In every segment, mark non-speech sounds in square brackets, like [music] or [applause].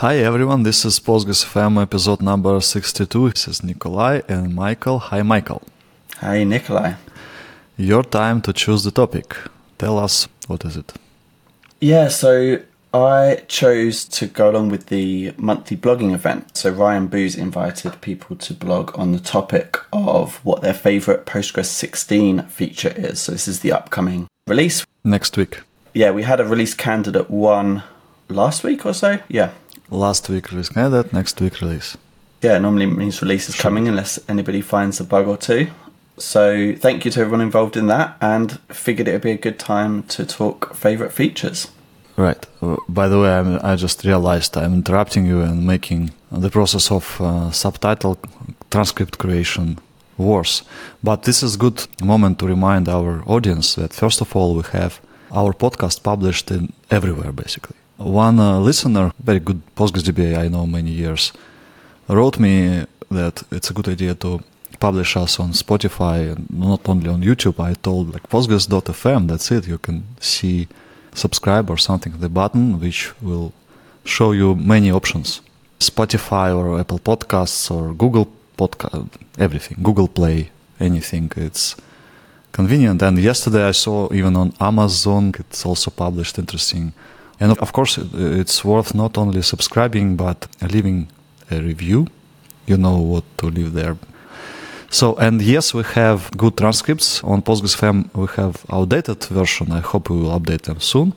Hi everyone, this is Postgres FM episode number 62. This is Nikolay and Michael. Hi Michael. Hi Nikolay. Your time to choose the topic. Tell us what is it? Yeah, so I chose to go along with the monthly blogging event. So Ryan Booz invited people to blog on the topic of what their favorite Postgres 16 feature is. So this is the upcoming release. Next week. Yeah, we had a release candidate one last week or so. Yeah. Last week release candidate, next week release. Yeah, normally means release is coming unless anybody finds a bug or two. So thank you to everyone involved in that and figured it would be a good time to talk favorite features. Right. Uh, by the way, I'm, i just realized I'm interrupting you and making the process of uh, subtitle transcript creation worse. But this is a good moment to remind our audience that first of all we have our podcast published in everywhere basically. One uh, listener, very good PostgreSDB I know many years, wrote me that it's a good idea to publish us on Spotify and not only on YouTube. I told like Postgres.fm, that's it. You can see subscribe or something, the button which will show you many options. Spotify or Apple Podcasts or Google Podcast, everything, Google Play, anything. It's convenient. And yesterday I saw even on Amazon, it's also published interesting. And of course, it's worth not only subscribing, but leaving a review. You know what to leave there. So, and yes, we have good transcripts. On Postgres.fm, we have outdated version. I hope we will update them soon.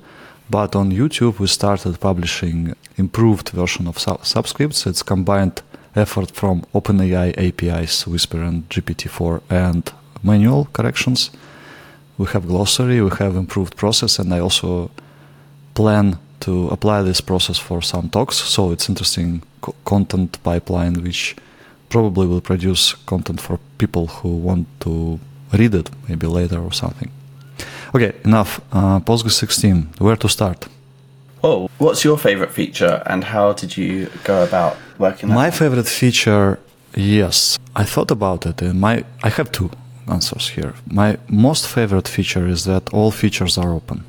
But on YouTube, we started publishing improved version of sub- subscripts. It's combined effort from OpenAI APIs, Whisper and GPT-4, and manual corrections. We have glossary, we have improved process, and I also plan to apply this process for some talks. So it's interesting co- content pipeline which probably will produce content for people who want to read it maybe later or something. Okay, enough. Uh, Postgres 16. Where to start? Oh, what's your favorite feature and how did you go about working? My favorite feature, yes, I thought about it. And my I have two answers here. My most favorite feature is that all features are open.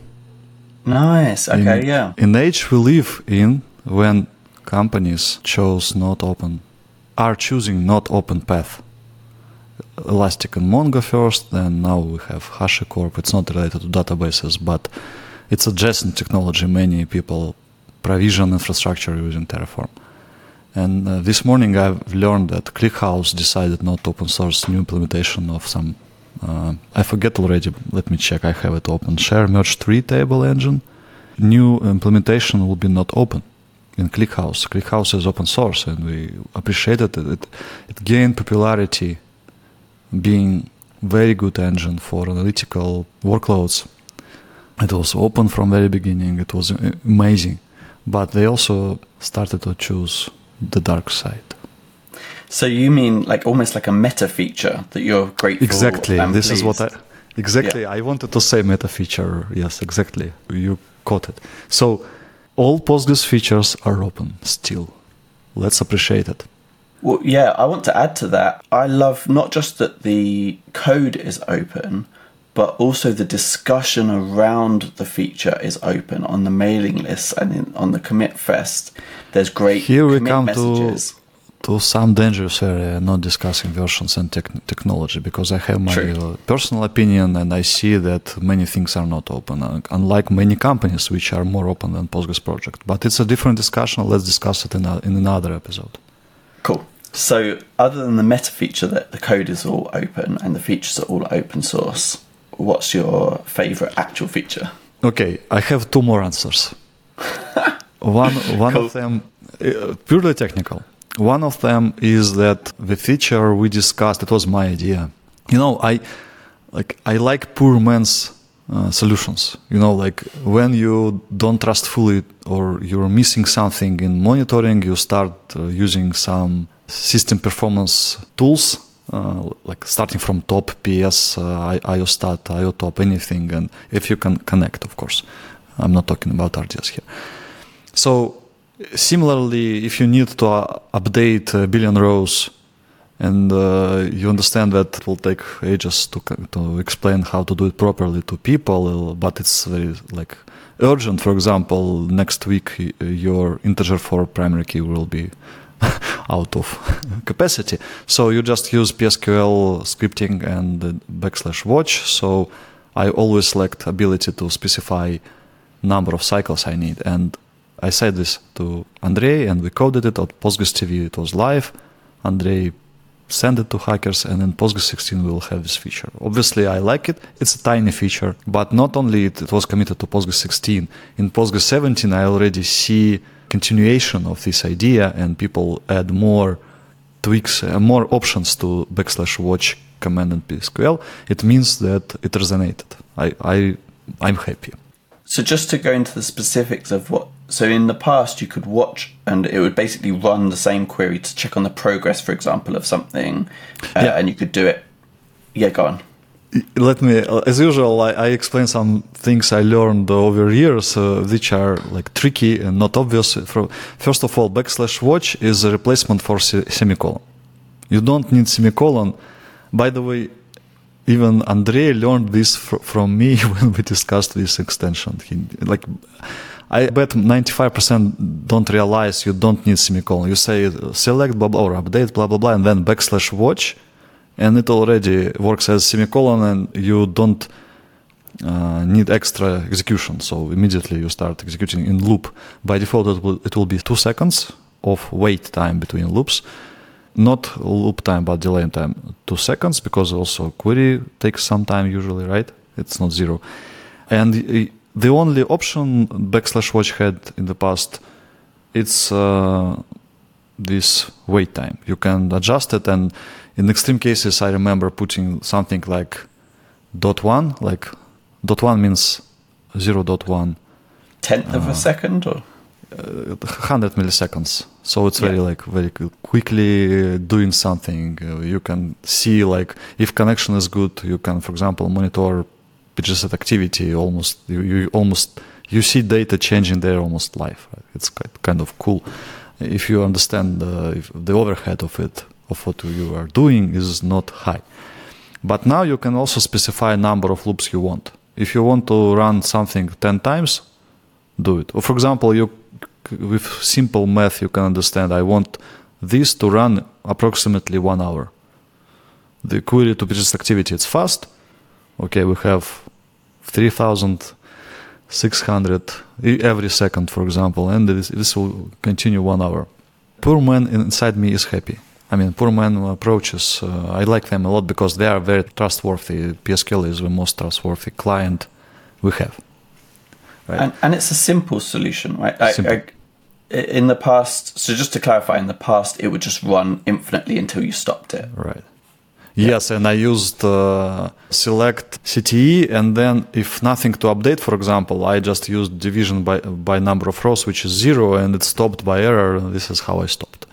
Nice. Okay, in, yeah. In age we live in, when companies chose not open, are choosing not open path. Elastic and Mongo first, then now we have HashiCorp. It's not related to databases, but it's adjacent technology. Many people provision infrastructure using Terraform. And uh, this morning I've learned that ClickHouse decided not to open source new implementation of some, uh, I forget already, let me check, I have it open, SharedMergeTree table engine. New implementation will be not open in ClickHouse. ClickHouse is open source and we appreciated it. It, it gained popularity being very good engine for analytical workloads. It was open from very beginning. It was amazing. But they also started to choose the dark side. So you mean like almost like a meta feature that you're grateful Exactly. this pleased. is what I exactly yeah. I wanted to say meta feature. Yes, exactly. You caught it. So all Postgres features are open still. Let's appreciate it. Well, yeah, I want to add to that. I love not just that the code is open, but also the discussion around the feature is open on the mailing list and in, on the commit fest. There's great here we come messages. to to some dangerous area, not discussing versions and tech- technology, because I have my uh, personal opinion and I see that many things are not open, uh, unlike many companies which are more open than Postgres project. But it's a different discussion. Let's discuss it in, a, in another episode. Cool. So, other than the meta feature that the code is all open and the features are all open source, what's your favorite actual feature? Okay, I have two more answers. [laughs] one one Cool. of them uh, purely technical. One of them is that the feature we discussed. It was my idea. You know, I like I like poor man's uh, solutions. You know, like when you don't trust fully or you're missing something in monitoring, you start uh, using some system performance tools, uh, like starting from top PS, uh, IOStat, IOTop, anything, and if you can connect, of course. I'm not talking about RDS here. So similarly, if you need to uh, update a billion rows and uh, you understand that it will take ages to, to explain how to do it properly to people, uh, but it's very like urgent. For example, next week your integer for primary key will be [laughs] out of [laughs] capacity. So you just use PSQL scripting and backslash watch. So I always select the ability to specify number of cycles I need. And I said this to Andrey, and we coded it on Postgres TV. It was live. Andrey sent it to hackers, and in Postgres 16 we will have this feature. Obviously, I like it. It's a tiny feature, but not only it, it was committed to Postgres 16. In Postgres 17, I already see continuation of this idea, and people add more tweaks, uh, more options to backslash watch command in PSQL. It means that it resonated. I, I, I'm happy. So just to go into the specifics of what so in the past you could watch and it would basically run the same query to check on the progress for example of something uh, yeah. and you could do it. Yeah go on. Let me as usual I, I explain some things i learned over years uh, which are like tricky and not obvious. First of all backslash watch is a replacement for semicolon. You don't need semicolon. By the way even Andrey learned this fr- from me [laughs] when we discussed this extension. He, like, I bet 95% don't realize you don't need semicolon. You say select blah blah or update blah blah blah and then backslash watch, and it already works as semicolon, and you don't uh, need extra execution. So immediately you start executing in loop. By default, it will, it will be two seconds of wait time between loops not loop time but delay time. Two seconds because also query takes some time usually right? It's not zero. And the only option backslash watch had in the past it's uh, this wait time. You can adjust it and in extreme cases i remember putting something like dot one like dot one means zero dot one. Tenth of uh, a second or? 100 milliseconds so it's very yeah. like very quickly doing something. Uh, you can see like if connection is good you can for example monitor pgstat activity almost you, you almost you see data changing there almost live it's kind of cool. If you understand uh, the overhead of it of what you are doing is not high. But now you can also specify a number of loops you want. If you want to run something 10 times do it. Or for example you with simple math you can understand I want this to run approximately one hour. The query to pgstat activity it's fast. Okay, we have 3600 every second, for example, and this, this will continue one hour. Poor man inside me is happy. I mean, poor man approaches, uh, I like them a lot because they are very trustworthy. PSQL is the most trustworthy client we have. Right? And, and it's a simple solution, right? I, simple. I, in the past, so just to clarify, in the past, it would just run infinitely until you stopped it. Right. Yes, and I used uh, select CTE, and then if nothing to update, for example, I just used division by by number of rows, which is zero, and it stopped by error. This is how I stopped.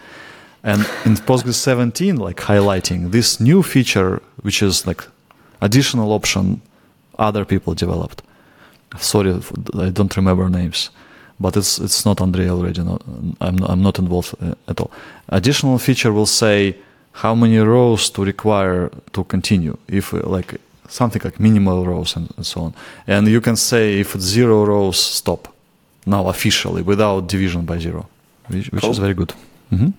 And in Postgres 17, like highlighting this new feature, which is like additional option other people developed. Sorry, I don't remember names but it's it's not Andrey already. Not, I'm I'm not involved uh, at all. Additional feature will say how many rows to require to continue. If like something like minimal rows and, and so on, and you can say if it's zero rows, stop. Now officially without division by zero, which, which cool. is very good. Mm-hmm.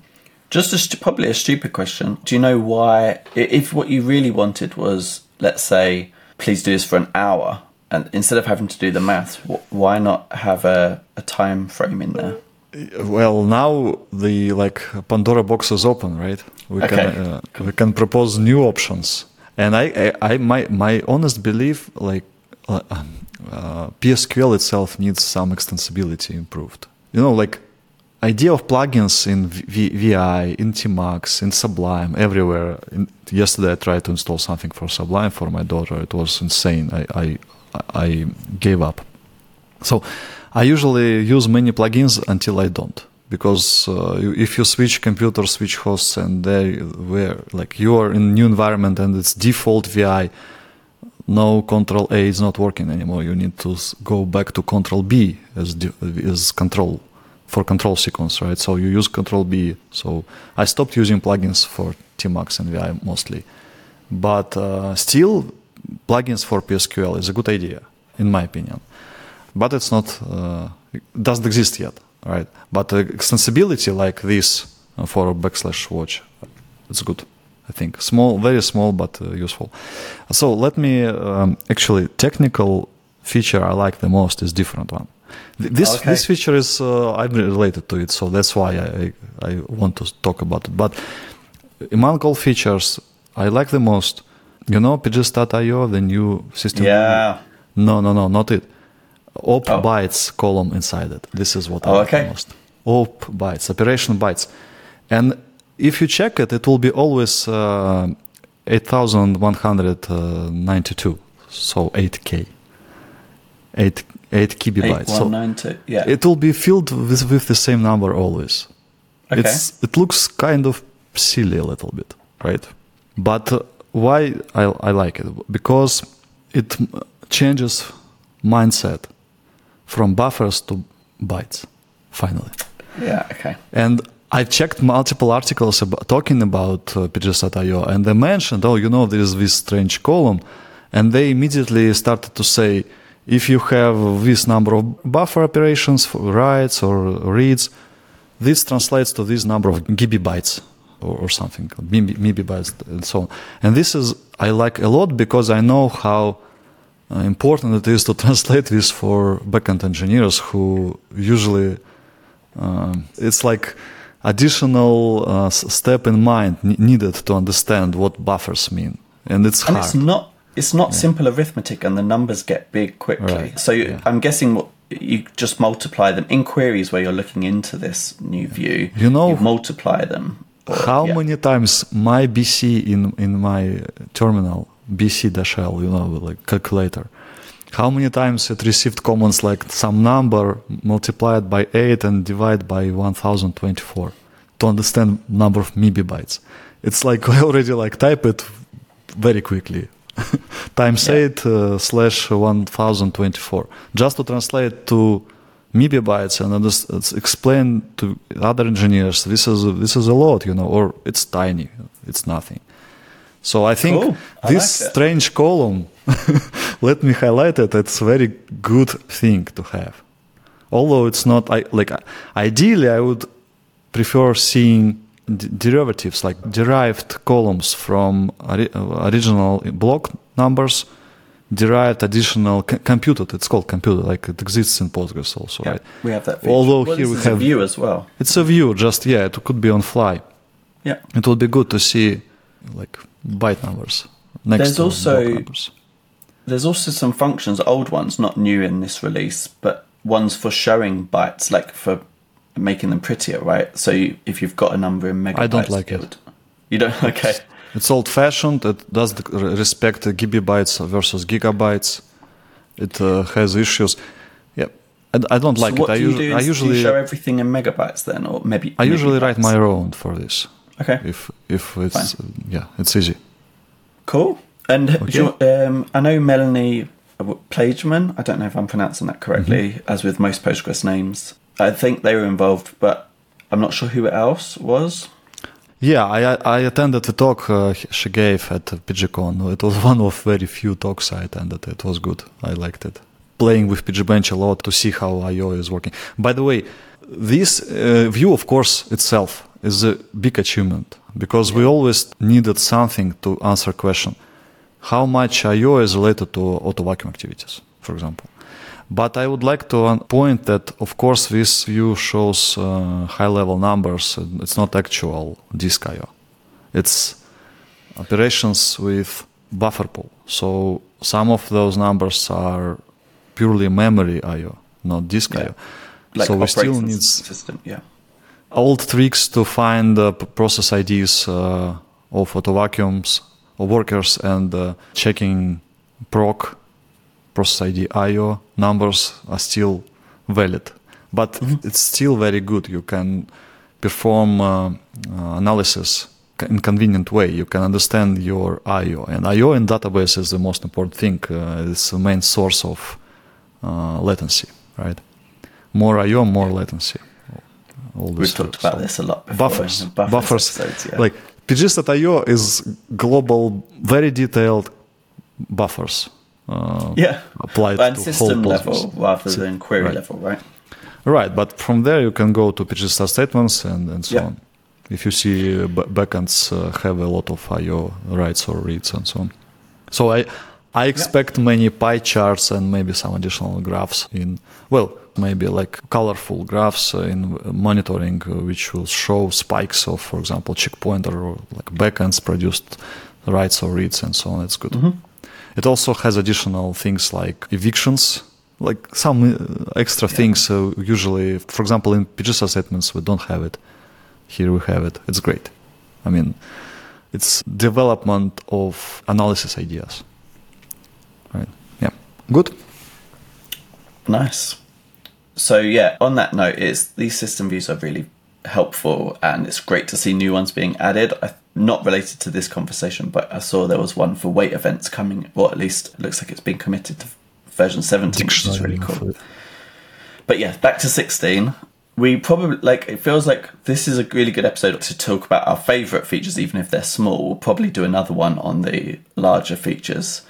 Just a st- probably a stupid question. Do you know why? If what you really wanted was, let's say, please do this for an hour, and instead of having to do the math, why not have a, a time frame in there? Well, now the like Pandora box is open, right? We okay. can uh, we can propose new options, and I, I, I my my honest belief, like uh, uh, PSQL itself needs some extensibility improved. You know, like idea of plugins in v- VI, in Tmux, in Sublime, everywhere. In, yesterday, I tried to install something for Sublime for my daughter. It was insane. I, I I gave up. So I usually use many plugins until I don't because uh, if you switch computer, switch hosts, and they where like you are in new environment and it's default VI, no Control A is not working anymore. You need to go back to Control B as as control for control sequence, right? So you use Control B. So I stopped using plugins for Tmux and VI mostly, but uh, still plugins for PSQL is a good idea, in my opinion. but it's not uh, it doesn't exist yet, right? But uh, extensibility like this uh, for a backslash watch, it's good. I think small, very small, but uh, useful. So let me um, actually technical feature I like the most is different one. This Okay. this feature is uh, I'm related to it, so that's why I, I I want to talk about it. But among all features I like the most, you know, pg_stat_io, the new system. Yeah. No, no, no, not it. Op Oh. bytes column inside it. This is what I Oh, like okay. most. Op bytes, operation bytes. And if you check it, it will be always uh, 8192. So 8K. 8, 8 kilobytes. So 8192. Yeah. it will be filled with, with the same number always. Okay. It's, it looks kind of silly a little bit, right? But why I, I like it? Because it changes mindset from buffers to bytes, finally. yeah. Okay. And I've checked multiple articles about, talking about uh, pg_stat_io, and they mentioned, oh, you know, there is this strange column, and they immediately started to say, if you have this number of buffer operations, for writes or reads, this translates to this number of gigabytes or, or something, maybe, mebibytes, and so on. And this is I like a lot because I know how uh, important it is to [laughs] translate this for backend engineers who usually um, it's like additional uh, step in mind ne- needed to understand what buffers mean, and it's And hard. it's not it's not simple arithmetic, and the numbers get big quickly. Right, So you, yeah. I'm guessing what you just multiply them in queries where you're looking into this new view. You know- multiply them. How yeah. many times my BC in in my terminal BC dash L, you know, like calculator, how many times it received comments like some number multiplied by eight and divide by one thousand twenty four to understand number of mebibytes. It's like [laughs] I already like type it very quickly. [laughs] times Yeah. eight uh, slash one thousand twenty four just to translate to mebibytes and unders- it's explain to other engineers this is this is a lot, you know, or it's tiny, it's nothing. So I think Cool. I this like strange column, [laughs] let me highlight it. It's a very good thing to have, although it's not. I like ideally I would prefer seeing d- derivatives like derived columns from ori- original block numbers derived additional c- computed it's called computed like it exists in postgres also Yeah, right we have that. Feature. Although well, here we is a have- view as well. it's a view just yeah it could be on fly Yeah. it would be good to see like byte numbers next There's to also- numbers There's also some functions, old ones, not new in this release, but ones for showing bytes, like for making them prettier, right? So you, if you've got a number in megabytes, I don't like it. it. would- You don't? [laughs] Okay. It's old fashioned. It doesn't respect the gigabytes versus gigabytes. It uh, has issues. Yeah, I, I don't like so what it. I, do you usu- do? I do usually you show everything in megabytes then, or maybe? I usually write my own for this. Okay. If if it's uh, yeah, it's easy. Cool. And Okay. you- um, I know Melanie Plageman. I don't know if I'm pronouncing that correctly, Mm-hmm. as with most Postgres names. I think they were involved, but I'm not sure who else was. Yeah, I I attended the talk uh, she gave at PGCon. It was [laughs] one of very few talks I attended. It was good. I liked it. Playing with PGBench a lot to see how I/O is working. By the way, this uh, view, of course, itself is a big achievement because we always needed something to answer question: how much I/O is related to auto vacuum activities, for example. But I would like to point that, of course, this view shows uh, high-level numbers. It's not actual disk I/O. It's operations with buffer pool. So some of those numbers are purely memory I/O, not disk Yeah. I/O. Like so we still need system. Yeah. old tricks to find the process IDs uh, of auto vacuums or workers and uh, checking proc process ID IO numbers are still valid, but it's still very good. You can perform uh, uh, analysis in convenient way. You can understand your IO, and IO in database is the most important thing. Uh, it's the main source of uh, latency, right? More IO, more latency. All We've talked stuff. about this a lot before. buffers, in buffers, episodes, yeah. like pg_stat_io is global, very detailed buffers uh, Yeah. applied But to system whole level rather than query Right. level, right? Right, but from there you can go to PG stat statements and, and so Yeah. on. If you see uh, b- backends uh, have a lot of I/O writes or reads and so on. So I I expect many pie charts and maybe some additional graphs in well maybe like colorful graphs in monitoring uh, which will show spikes of for example checkpointer or like backends produced writes or reads and so on. It's good. It also has additional things like evictions, like some uh, extra things. So usually, for example, in PGStat statements, we don't have it. Here we have it. It's great. I mean, it's development of analysis ideas. Right. Yeah. Good. Nice. So yeah, on that note, is these system views are really helpful, and it's great to see new ones being added. I, not related to this conversation, but I saw there was one for wait events coming, or at least it looks like it's been committed to version 17, which is really cool. But yeah, back to 16. We probably like it feels like this is a really good episode to talk about our favorite features, even if they're small. We'll probably do another one on the larger features.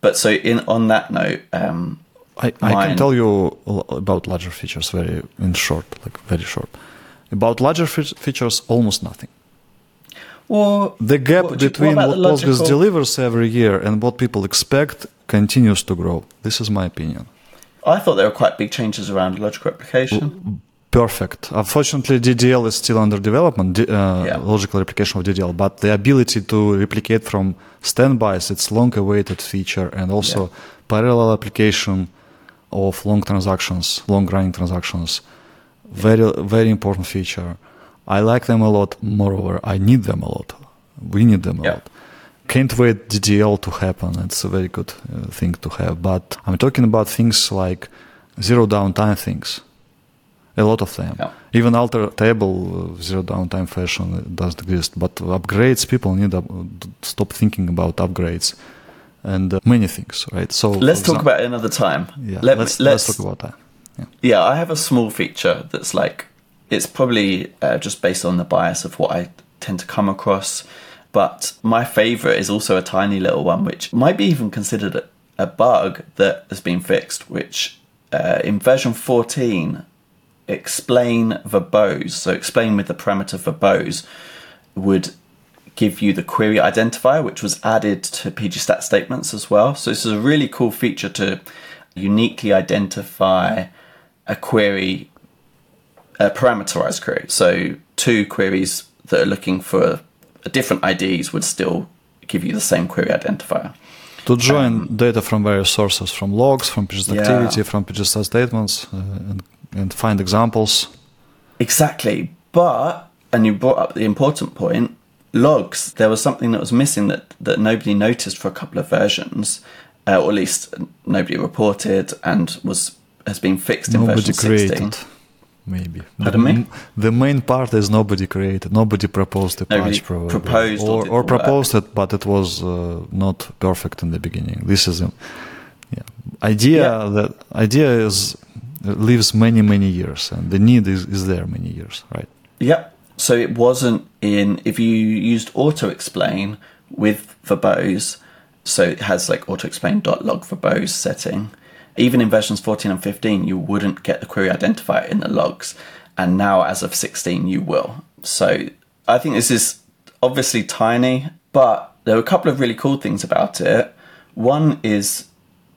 But so in on that note, um, I, I Mine- can tell you about larger features very in short, like very short. About larger features, almost nothing. well, The gap What between what what, Postgres logical- delivers every year and what people expect continues to grow. This is my opinion. I thought there were quite big changes around logical replication. Perfect. Unfortunately, DDL is still under development, uh, Yeah. logical replication of DDL, but the ability to replicate from standbys, it's long-awaited feature, and also Yeah. parallel application of long transactions, long-running transactions, very very important feature. I like them a lot. Moreover, I need them a lot. We need them a Yeah. lot. Can't wait DDL to happen. It's a very good uh, thing to have. But I'm talking about things like zero downtime things. A lot of them. Yeah. Even alter table uh, zero downtime fashion doesn't exist. But upgrades, people need to stop thinking about upgrades and uh, many things, right? So Let's talk exam- about it another time. Yeah, Let me- let's, let's talk about that. Yeah. Yeah, I have a small feature that's like it's probably uh, just based on the bias of what I tend to come across. But my favorite is also a tiny little one, which might be even considered a, bug that has been fixed. Which uh, in version 14, explain verbose, so explain with the parameter verbose, would give you the query identifier, which was added to pgstat statements as well. So this is a really cool feature to uniquely identify a query, a parameterized query. So two queries that are looking for different IDs would still give you the same query identifier. To join data from various sources, from logs, from PGStat Yeah. activity, from PGStat statements, uh, and, and find examples. Exactly. But, and you brought up the important point, logs, there was something that was missing that, that nobody noticed for a couple of versions, uh, or at least nobody reported and was has been fixed in Nobody version 16. created, maybe. Pardon the, me? The main part is nobody created. Nobody proposed a Nobody patch, probably. proposed or or, or proposed it, but it was uh, not perfect in the beginning. This is, a, yeah, idea Yeah. that idea is lives many many years, and the need is, is there many years, right? Yep. So it wasn't in if you used auto explain with verbose, so it has like auto explain dot log verbose setting. Even in versions 14 and 15, you wouldn't get the query identifier in the logs, and now as of 16, you will. So I think this is obviously tiny, but there are a couple of really cool things about it. One is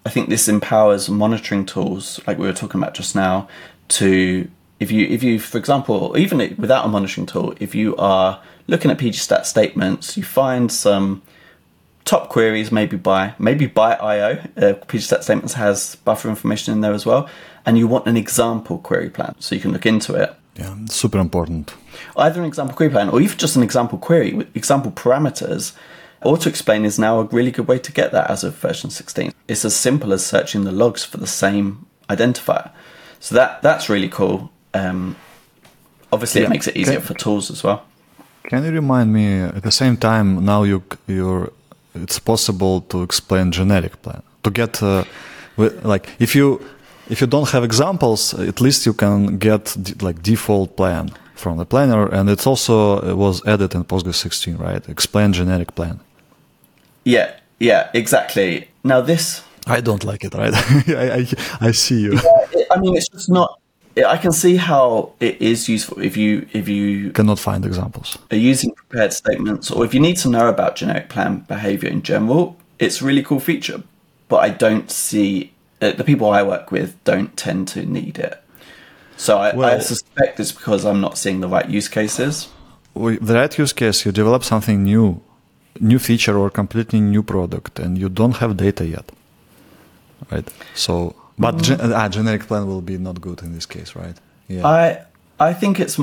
I think this empowers monitoring tools, like we were talking about just now, to if you if you for example even without a monitoring tool, if you are looking at pgstat statements, you find some top queries maybe by maybe by IO. Uh, pgstat statements has buffer information in there as well, and you want an example query plan, so you can look into it. Yeah, super important. Either an example query plan or even just an example query with example parameters. Auto explain is now a really good way to get that as of version 16. It's as simple as searching the logs for the same identifier. So that that's really cool. Um, obviously, Yeah. it makes it easier Okay. for tools as well. Can you remind me at the same time now you you're it's possible to explain generic plan to get uh, like if you if you don't have examples at least you can get like default plan from the planner and it's also it was added in Postgres 16 right explain generic plan Yeah, yeah, exactly. Now this I don't like it, right? [laughs] I, I, I see you. I mean, it's just not. I can see how it is useful if you if you cannot find examples. Are using prepared statements, or if you need to know about generic plan behavior in general. It's a really cool feature, but I don't see uh, the people I work with don't tend to need it. So I, well, I suspect it's because I'm not seeing the right use cases. The right use case, you develop something new, new feature or completely new product, and you don't have data yet, right? So but mm. gen- ah, generic plan will be not good in this case, right? Yeah. I I think it's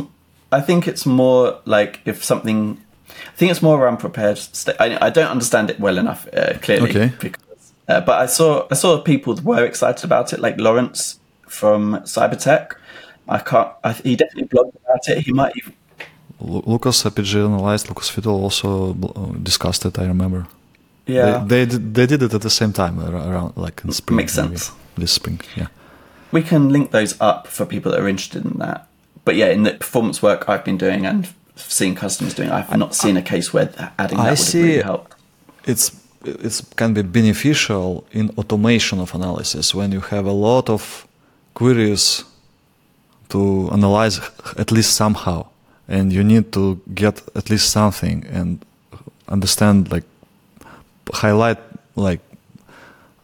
I think it's more like if something. I think it's more around prepared. St- I, I don't understand it well enough uh, clearly. Okay. Because, uh, but I saw I saw people were excited about it, like Laurenz from Cybertec. I can't. I, he definitely blogged about it. He might even. Lukas APG analyzed. Lukas Fittl also discussed it. I remember. Yeah, they they did, they did it at the same time around like in spring. Makes sense. Maybe this spring. Yeah, we can link those up for people that are interested in that. But yeah, in the performance work I've been doing and seeing customers doing, I've not seen a case where adding that I would see really helped. It's it can be beneficial in automation of analysis when you have a lot of queries to analyze at least somehow and you need to get at least something and understand like highlight like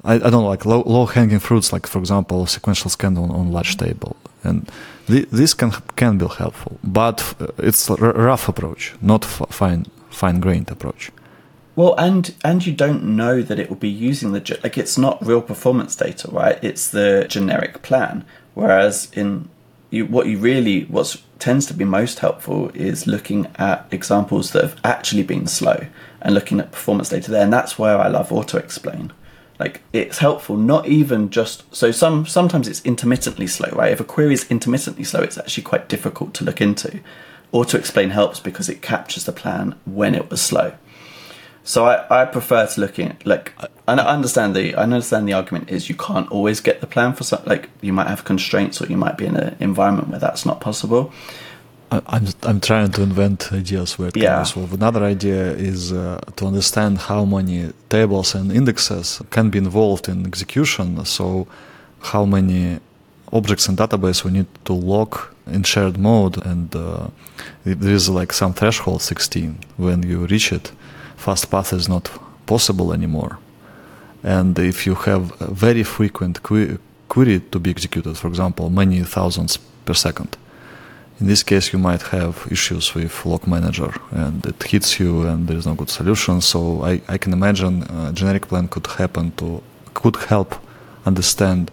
I, I don't know, like low, low hanging fruits, like for example, sequential scan on, on large table, and th- this can can be helpful, but uh, it's a r- rough approach, not f- fine fine grained approach. Well, and and you don't know that it will be using the like it's not real performance data, right? It's the generic plan. Whereas in you, what you really what tends to be most helpful is looking at examples that have actually been slow and looking at performance data there, and that's where I love auto explain like it's helpful not even just so some sometimes it's intermittently slow right? If a query is intermittently slow it's actually quite difficult to look into or to explain helps because it captures the plan when it was slow. So I, I prefer to looking at like I understand the I understand the argument is you can't always get the plan for some like you might have constraints or you might be in an environment where that's not possible I'm I'm trying to invent ideas where it yeah. can solve. Another idea is uh, to understand how many tables and indexes can be involved in execution. So, how many objects in database we need to lock in shared mode, and uh, there is like some threshold 16. When you reach it, fast path is not possible anymore. And if you have a very frequent que- query to be executed, for example, many thousands per second, in this case, you might have issues with lock manager and it hits you and there is no good solution. So I, I can imagine a generic plan could happen to, could help understand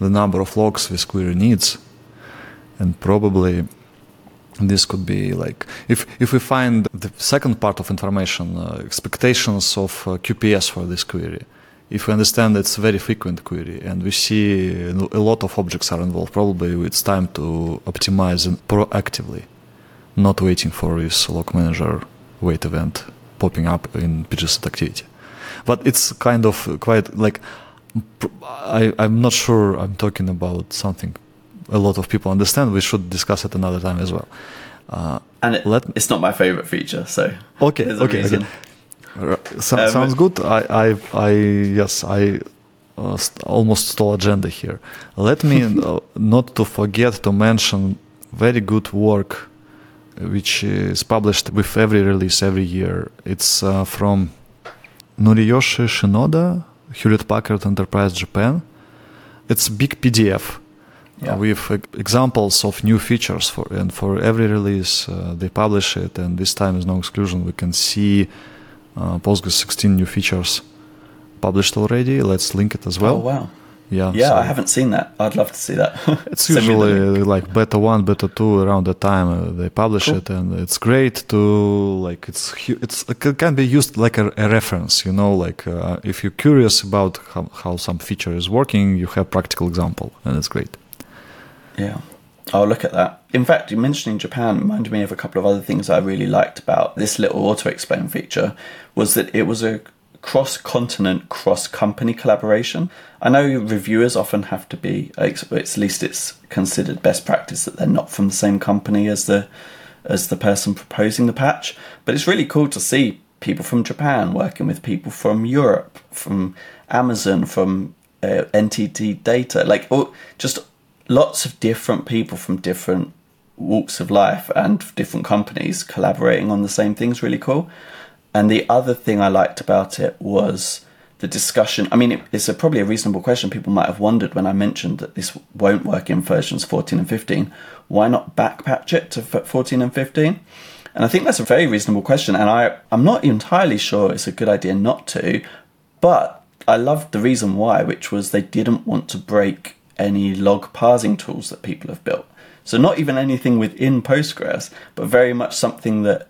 the number of locks this query needs. And probably this could be like, if, if we find the second part of information, uh, expectations of uh, QPS for this query, if we understand it's a very frequent query and we see a lot of objects are involved, probably it's time to optimize proactively, not waiting for this lock manager wait event popping up in pgstat activity. But it's kind of quite like I, I'm not sure I'm talking about something a lot of people understand. We should discuss it another time as well. Uh, and it, let, it's not my favorite feature, so okay, okay, okay. So, um, sounds good. I, I, I yes, I uh, st- almost stole agenda here. Let me [laughs] uh, not to forget to mention very good work which is published with every release every year. It's uh, from Noriyoshi Shinoda, Hewlett Packard Enterprise Japan. It's a big PDF yeah. with examples of new features for and for every release uh, they publish it and this time is no exclusion. We can see uh, Postgres 16 new features published already. Let's link it as well. Oh wow! Yeah, yeah, so I haven't seen that. I'd love to see that. [laughs] [laughs] it's usually like beta one, beta two around the time uh, they publish cool. it, and it's great to like it's it's it can be used like a, a reference. You know, like uh, if you're curious about how, how some feature is working, you have practical example, and it's great. Yeah. I'll look at that. In fact, you mentioning Japan reminded me of a couple of other things I really liked about this little auto explain feature was that it was a cross continent, cross company collaboration. I know reviewers often have to be, at least it's considered best practice that they're not from the same company as the as the person proposing the patch. But it's really cool to see people from Japan working with people from Europe, from Amazon, from uh, NTT data, like oh, just lots of different people from different walks of life and different companies collaborating on the same things. Really cool. And the other thing I liked about it was the discussion. I mean, it, it's a, probably a reasonable question. People might have wondered when I mentioned that this won't work in versions 14 and 15. Why not backpatch it to 14 and 15? And I think that's a very reasonable question. And I, I'm not entirely sure it's a good idea not to, but I loved the reason why, which was they didn't want to break any log parsing tools that people have built. So not even anything within Postgres, but very much something that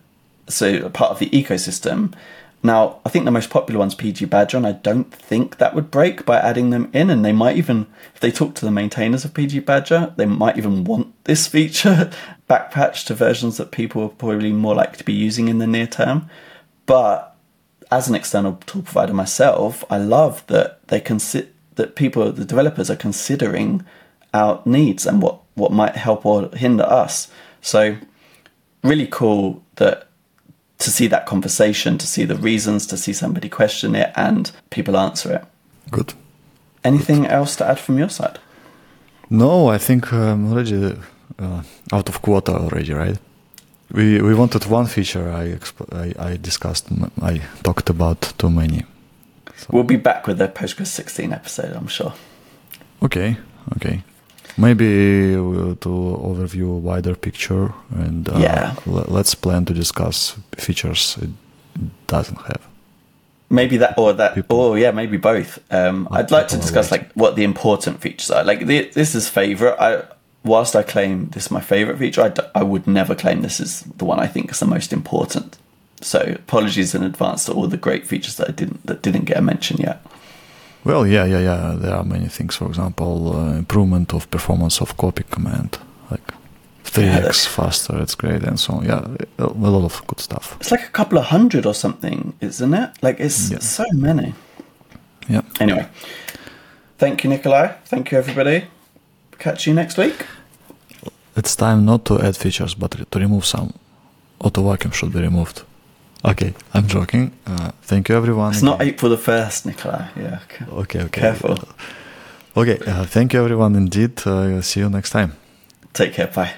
so a part of the ecosystem. Now, I think the most popular one's PG Badger, and I don't think that would break by adding them in. And they might even, if they talk to the maintainers of PG Badger, they might even want this feature [laughs] backpatched to versions that people are probably more likely to be using in the near term. But as an external tool provider myself, I love that they consider that people, the developers, are considering our needs and what what might help or hinder us. So, really cool that to see that conversation, to see the reasons, to see somebody question it and people answer it. Good. Anything Good. else to add from your side? No, I think I'm already uh, out of quota already, right? We we wanted one feature. I I, I discussed. I talked about too many. So. We'll be back with the Postgres 16 episode, I'm sure. Okay. Okay. Maybe to overview wider picture and uh, yeah. let's plan to discuss features it doesn't have. Maybe that or that People, or yeah, maybe both. Um, I'd like to discuss like what the important features are. Like the, this is favorite. I whilst I claim this is my favorite feature, I, d- I would never claim this is the one I think is the most important. So apologies in advance to all the great features that I didn't that didn't get a mention yet. Well, yeah, yeah, yeah. There are many things. For example, uh, improvement of performance of copy command, like 3x yeah, faster. It's great, and so on. Yeah, a, lot of good stuff. It's like a couple of hundred or something, isn't it? Like it's yeah. so many. Yeah. Anyway, thank you, Nikolay. Thank you, everybody. Catch you next week. It's time not to add features, but to remove some. Auto vacuum should be removed. Okay, I'm joking. Uh, thank you, everyone. It's not April the 1st, Nikolay. Yeah. Okay, okay. Careful. Okay, uh, thank you, everyone, indeed. Uh, see you next time. Take care. Bye.